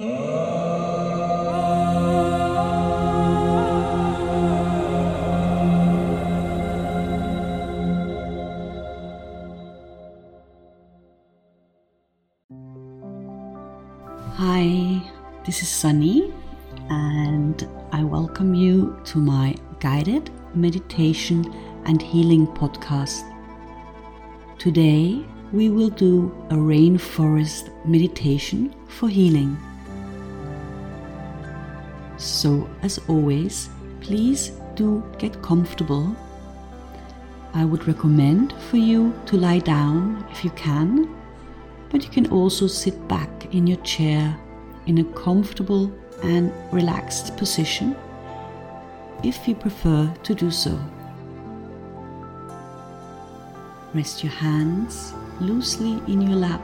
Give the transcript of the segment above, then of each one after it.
Hi, this is Sunny, and I welcome you to my guided meditation and healing podcast. Today, we will do a rainforest meditation for healing. So, as always, please do get comfortable. I would recommend for you to lie down if you can but you can also sit back in your chair in a comfortable and relaxed position if you prefer to do so. Rest your hands loosely in your lap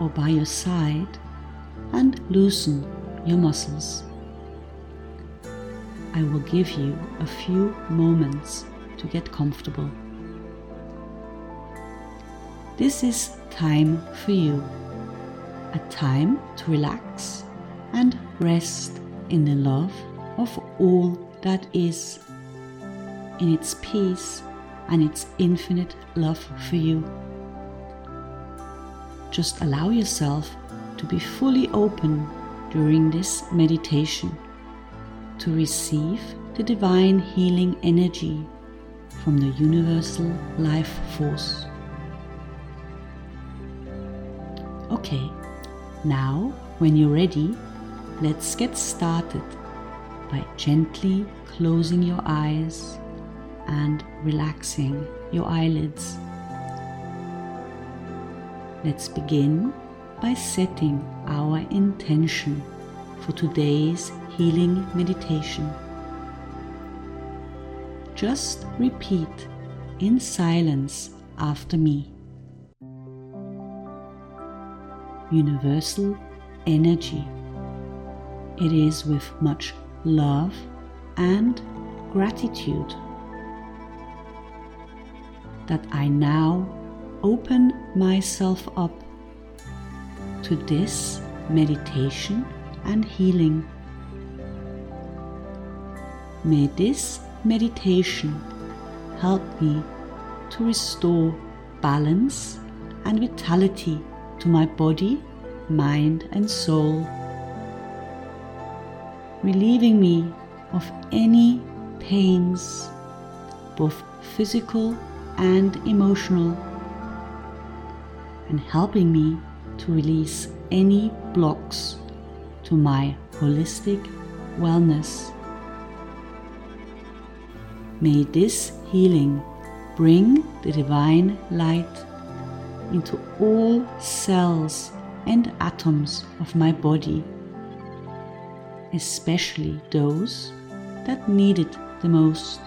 or by your side and loosen your muscles. I will give you a few moments to get comfortable. This is time for you, a time to relax and rest in the love of all that is, in its peace and its infinite love for you. Just allow yourself to be fully open during this meditation to receive the divine healing energy from the universal life force. Okay, now when you're ready, let's get started by gently closing your eyes and relaxing your eyelids. Let's begin by setting our intention for today's healing meditation. Just repeat in silence after me. universal energy. It is with much love and gratitude that I now open myself up to this meditation and healing. May this meditation help me to restore balance and vitality to my body, mind, and soul, relieving me of any pains, both physical and emotional, and helping me to release any blocks to my holistic wellness. May this healing bring the divine light into all cells and atoms of my body, especially those that need it the most.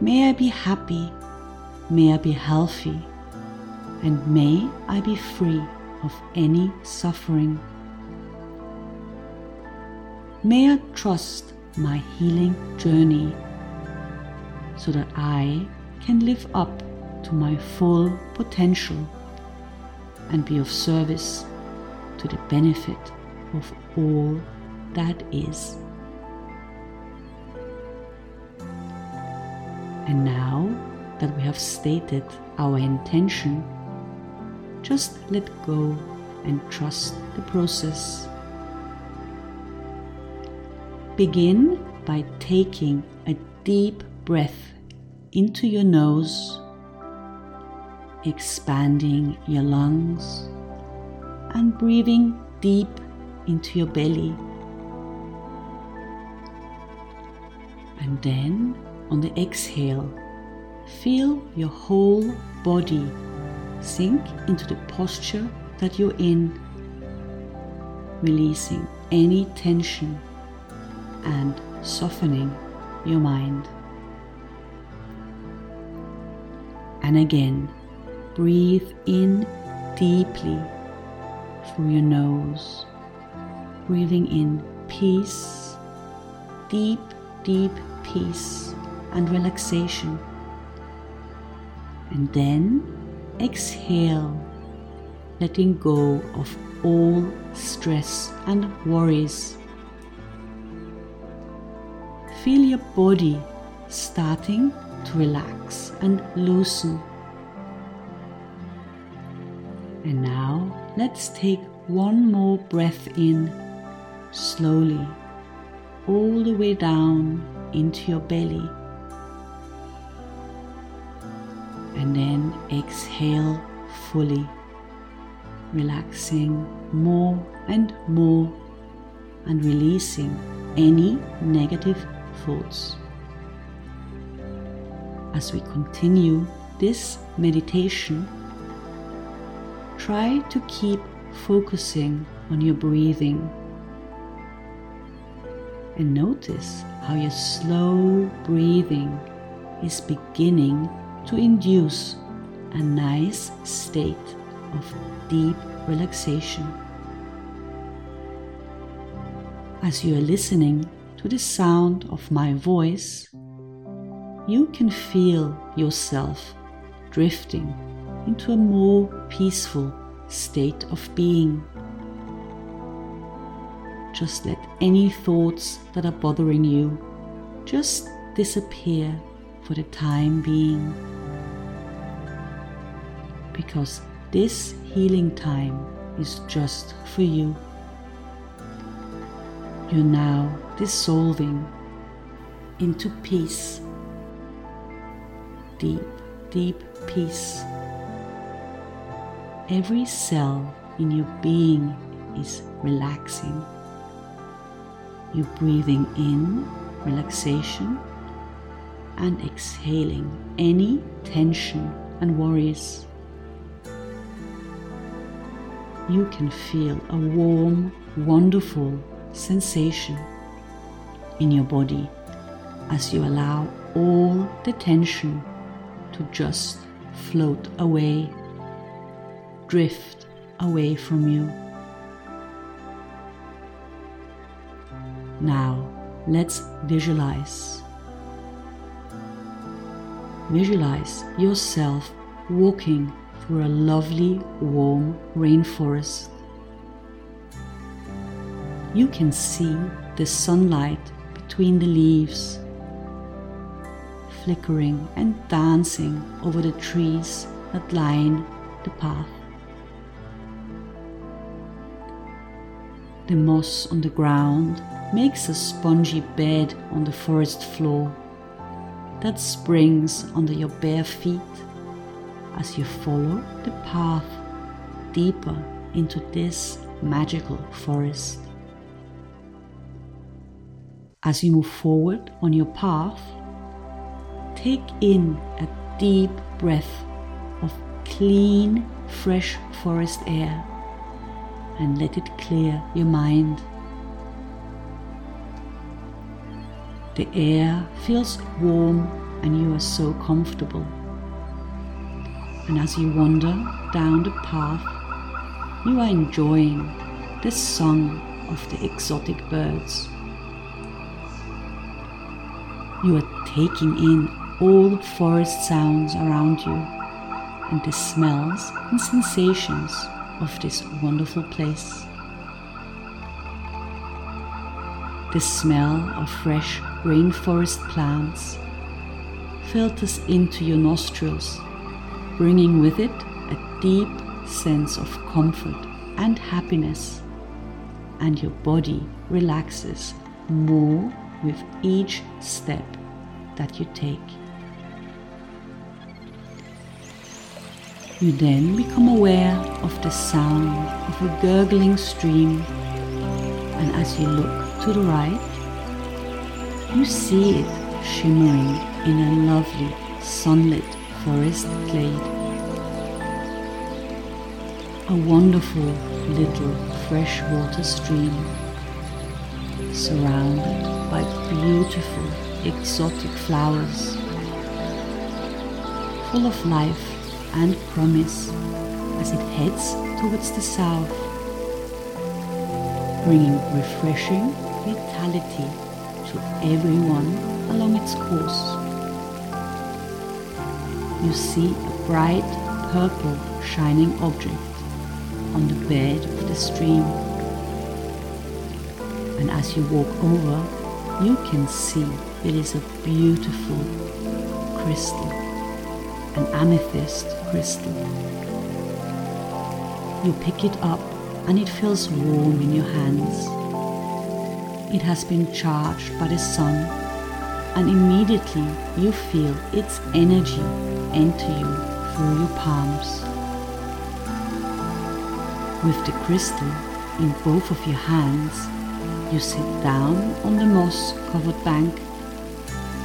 May I be happy, may I be healthy, and may I be free of any suffering. May I trust my healing journey so that I can live up to my full potential and be of service to the benefit of all that is. And now that we have stated our intention, just let go and trust the process. Begin by taking a deep breath into your nose expanding your lungs and breathing deep into your belly. And then on the exhale, feel your whole body sink into the posture that you're in, releasing any tension and softening your mind. And again, Breathe in deeply through your nose, breathing in peace, deep, deep peace and relaxation. And then exhale, letting go of all stress and worries. Feel your body starting to relax and loosen. And now let's take one more breath in slowly, all the way down into your belly. And then exhale fully, relaxing more and more and releasing any negative thoughts. As we continue this meditation, try to keep focusing on your breathing and notice how your slow breathing is beginning to induce a nice state of deep relaxation. As you are listening to the sound of my voice, you can feel yourself drifting into a more peaceful state of being. Just let any thoughts that are bothering you just disappear for the time being. Because this healing time is just for you. You're now dissolving into peace. Deep, deep peace. Every cell in your being is relaxing. You're breathing in relaxation and exhaling any tension and worries. You can feel a warm, wonderful sensation in your body as you allow all the tension to just float away, drift away from you. Now, let's visualize. Visualize yourself walking through a lovely, warm rainforest. You can see the sunlight between the leaves, flickering and dancing over the trees that line the path. The moss on the ground makes a spongy bed on the forest floor that springs under your bare feet as you follow the path deeper into this magical forest. As you move forward on your path, take in a deep breath of clean, fresh forest air and let it clear your mind. The air feels warm and you are so comfortable. And as you wander down the path, you are enjoying the song of the exotic birds. You are taking in all the forest sounds around you and the smells and sensations of this wonderful place. The smell of fresh rainforest plants filters into your nostrils, bringing with it a deep sense of comfort and happiness, and your body relaxes more with each step that you take. You then become aware of the sound of a gurgling stream, and as you look to the right, you see it shimmering in a lovely sunlit forest glade. A wonderful little freshwater stream surrounded by beautiful exotic flowers, full of life and promise as it heads towards the south, bringing refreshing vitality to everyone along its course. You see a bright purple shining object on the bed of the stream. And as you walk over, you can see it is a beautiful crystal, an amethyst crystal. You pick it up and it feels warm in your hands. It has been charged by the sun and immediately you feel its energy enter you through your palms. With the crystal in both of your hands, you sit down on the moss covered bank,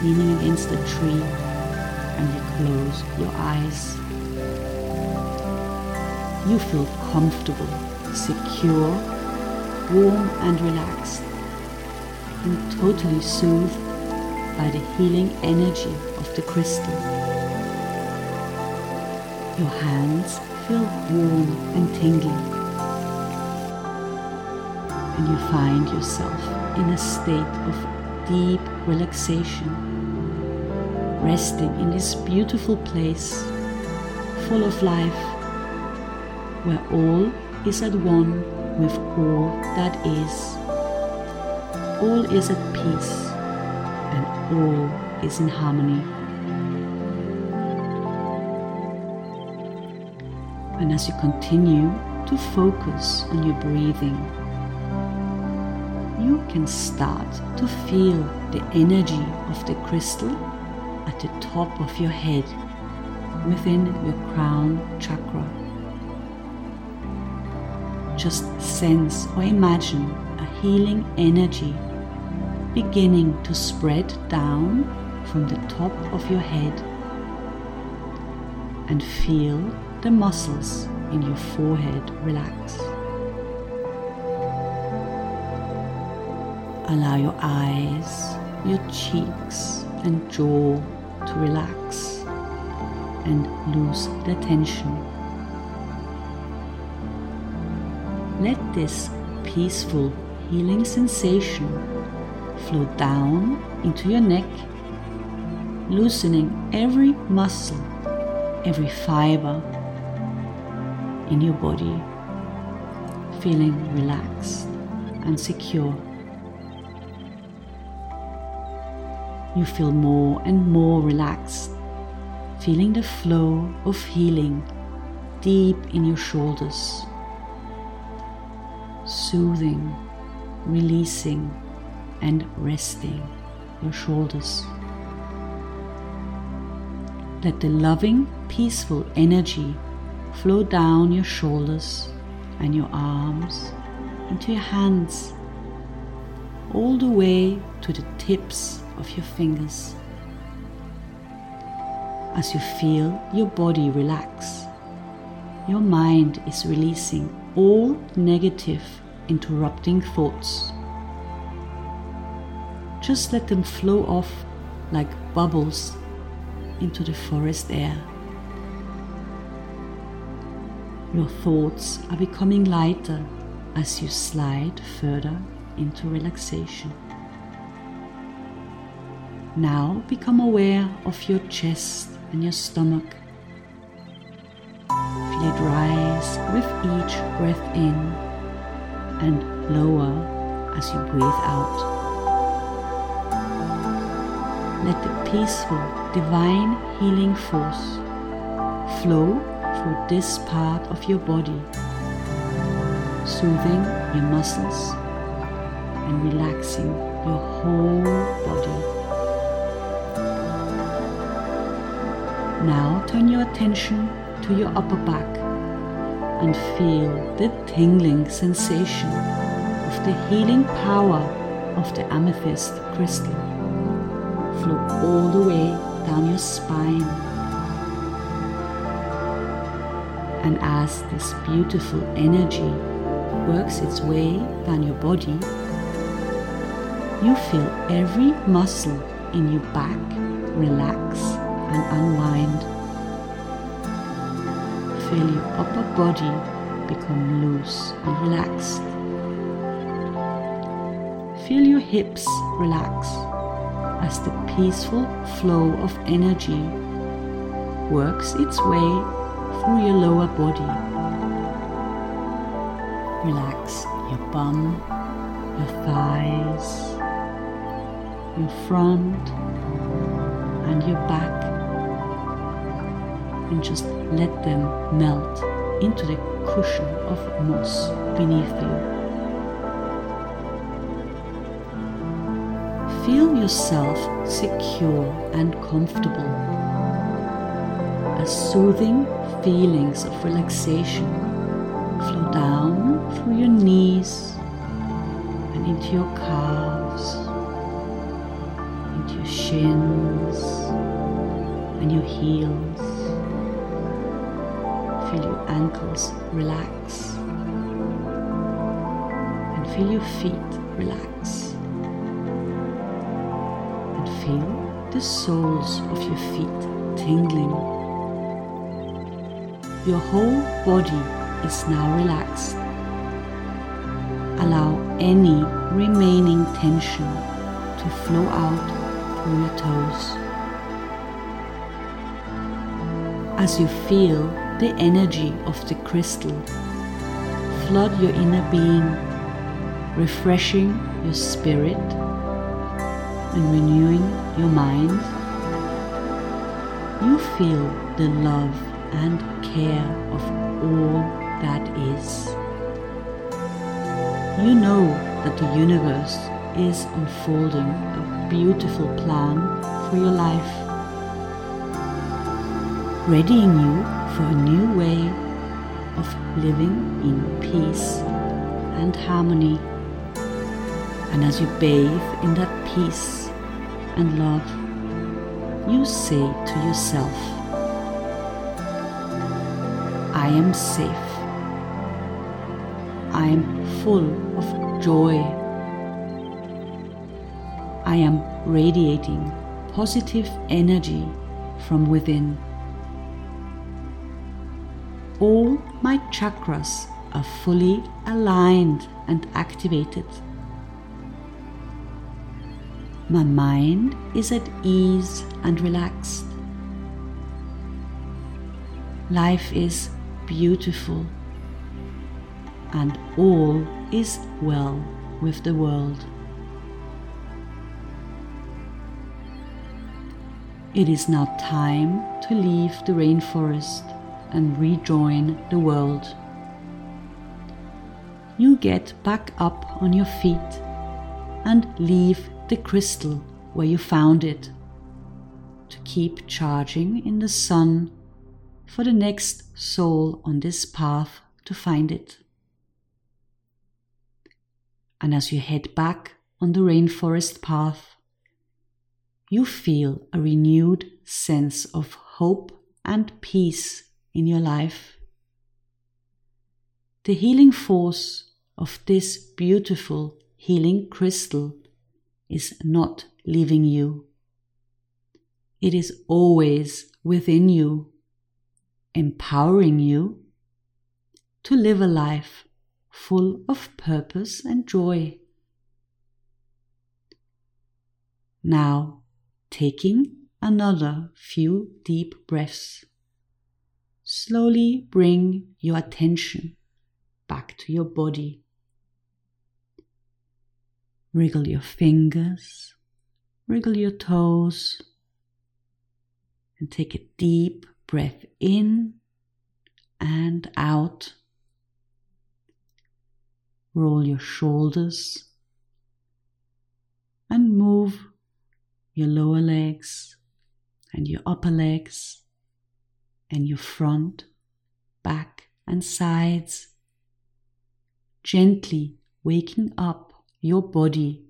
leaning against a tree, and you close your eyes. You feel comfortable, secure, warm, and relaxed, and totally soothed by the healing energy of the crystal. Your hands feel warm and tingling and you find yourself in a state of deep relaxation, resting in this beautiful place full of life where all is at one with all that is. All is at peace and all is in harmony. And as you continue to focus on your breathing, you can start to feel the energy of the crystal at the top of your head within your crown chakra. Just sense or imagine a healing energy beginning to spread down from the top of your head and feel the muscles in your forehead relax. Allow your eyes, your cheeks, and jaw to relax and lose the tension. Let this peaceful, healing sensation flow down into your neck, loosening every muscle, every fiber in your body, feeling relaxed and secure. You feel more and more relaxed, feeling the flow of healing deep in your shoulders, soothing, releasing, and resting your shoulders. Let the loving, peaceful energy flow down your shoulders and your arms into your hands, all the way to the tips of your fingers. As you feel your body relax, your mind is releasing all negative, interrupting thoughts. Just let them flow off like bubbles into the forest air. Your thoughts are becoming lighter as you slide further into relaxation. Now become aware of your chest and your stomach. Feel it rise with each breath in and lower as you breathe out. Let the peaceful, divine healing force flow through this part of your body, soothing your muscles and relaxing your whole body. Now turn your attention to your upper back and feel the tingling sensation of the healing power of the amethyst crystal flow all the way down your spine. And as this beautiful energy works its way down your body, you feel every muscle in your back relax and unwind. Feel your upper body become loose and relaxed. Feel your hips relax as the peaceful flow of energy works its way through your lower body. Relax your bum, your thighs, your front, and your back. And just let them melt into the cushion of moss beneath you. Feel yourself secure and comfortable as soothing feelings of relaxation flow down through your knees and into your calves, into your shins and your heels. Feel your ankles relax and feel your feet relax and feel the soles of your feet tingling. Your whole body is now relaxed. Allow any remaining tension to flow out through your toes. As you feel the energy of the crystal flood your inner being, refreshing your spirit and renewing your mind, you feel the love and care of all that is. You know that the universe is unfolding a beautiful plan for your life, readying you for a new way of living in peace and harmony. And as you bathe in that peace and love, you say to yourself, I am safe. I am full of joy. I am radiating positive energy from within. All my chakras are fully aligned and activated. My mind is at ease and relaxed. Life is beautiful and all is well with the world. It is now time to leave the rainforest and rejoin the world. You get back up on your feet and leave the crystal where you found it to keep charging in the sun for the next soul on this path to find it. And as you head back on the rainforest path, you feel a renewed sense of hope and peace in your life. The healing force of this beautiful healing crystal is not leaving you. It is always within you, empowering you to live a life full of purpose and joy. Now, taking another few deep breaths, slowly bring your attention back to your body. Wriggle your fingers, wriggle your toes, and take a deep breath in and out. Roll your shoulders and move your lower legs and your upper legs and your front, back, and sides, gently waking up your body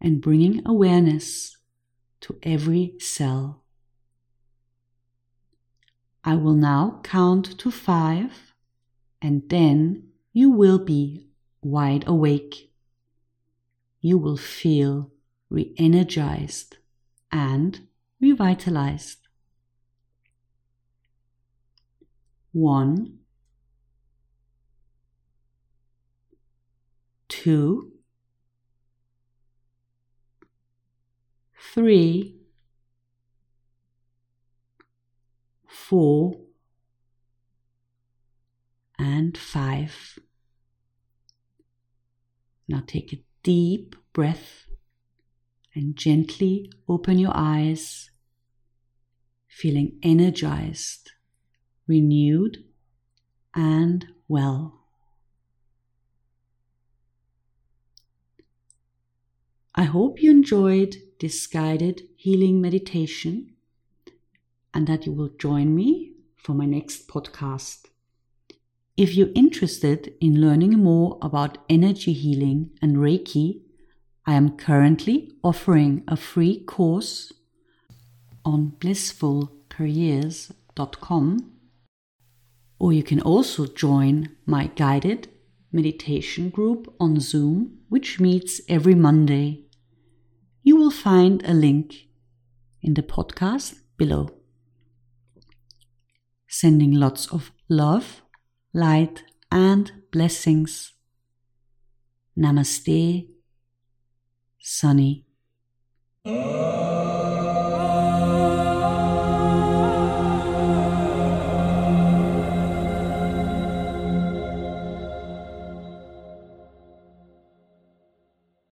and bringing awareness to every cell. I will now count to five and then you will be wide awake. You will feel re energized and revitalized. One, two, three, four, and five. Now take a deep breath and gently open your eyes, feeling energized, renewed, and well. I hope you enjoyed this guided healing meditation and that you will join me for my next podcast. If you're interested in learning more about energy healing and Reiki, I am currently offering a free course on blissfulcareers.com, or you can also join my guided meditation group on Zoom, which meets every Monday. You will find a link in the podcast below. Sending lots of love light, and blessings. Namaste, Sunny.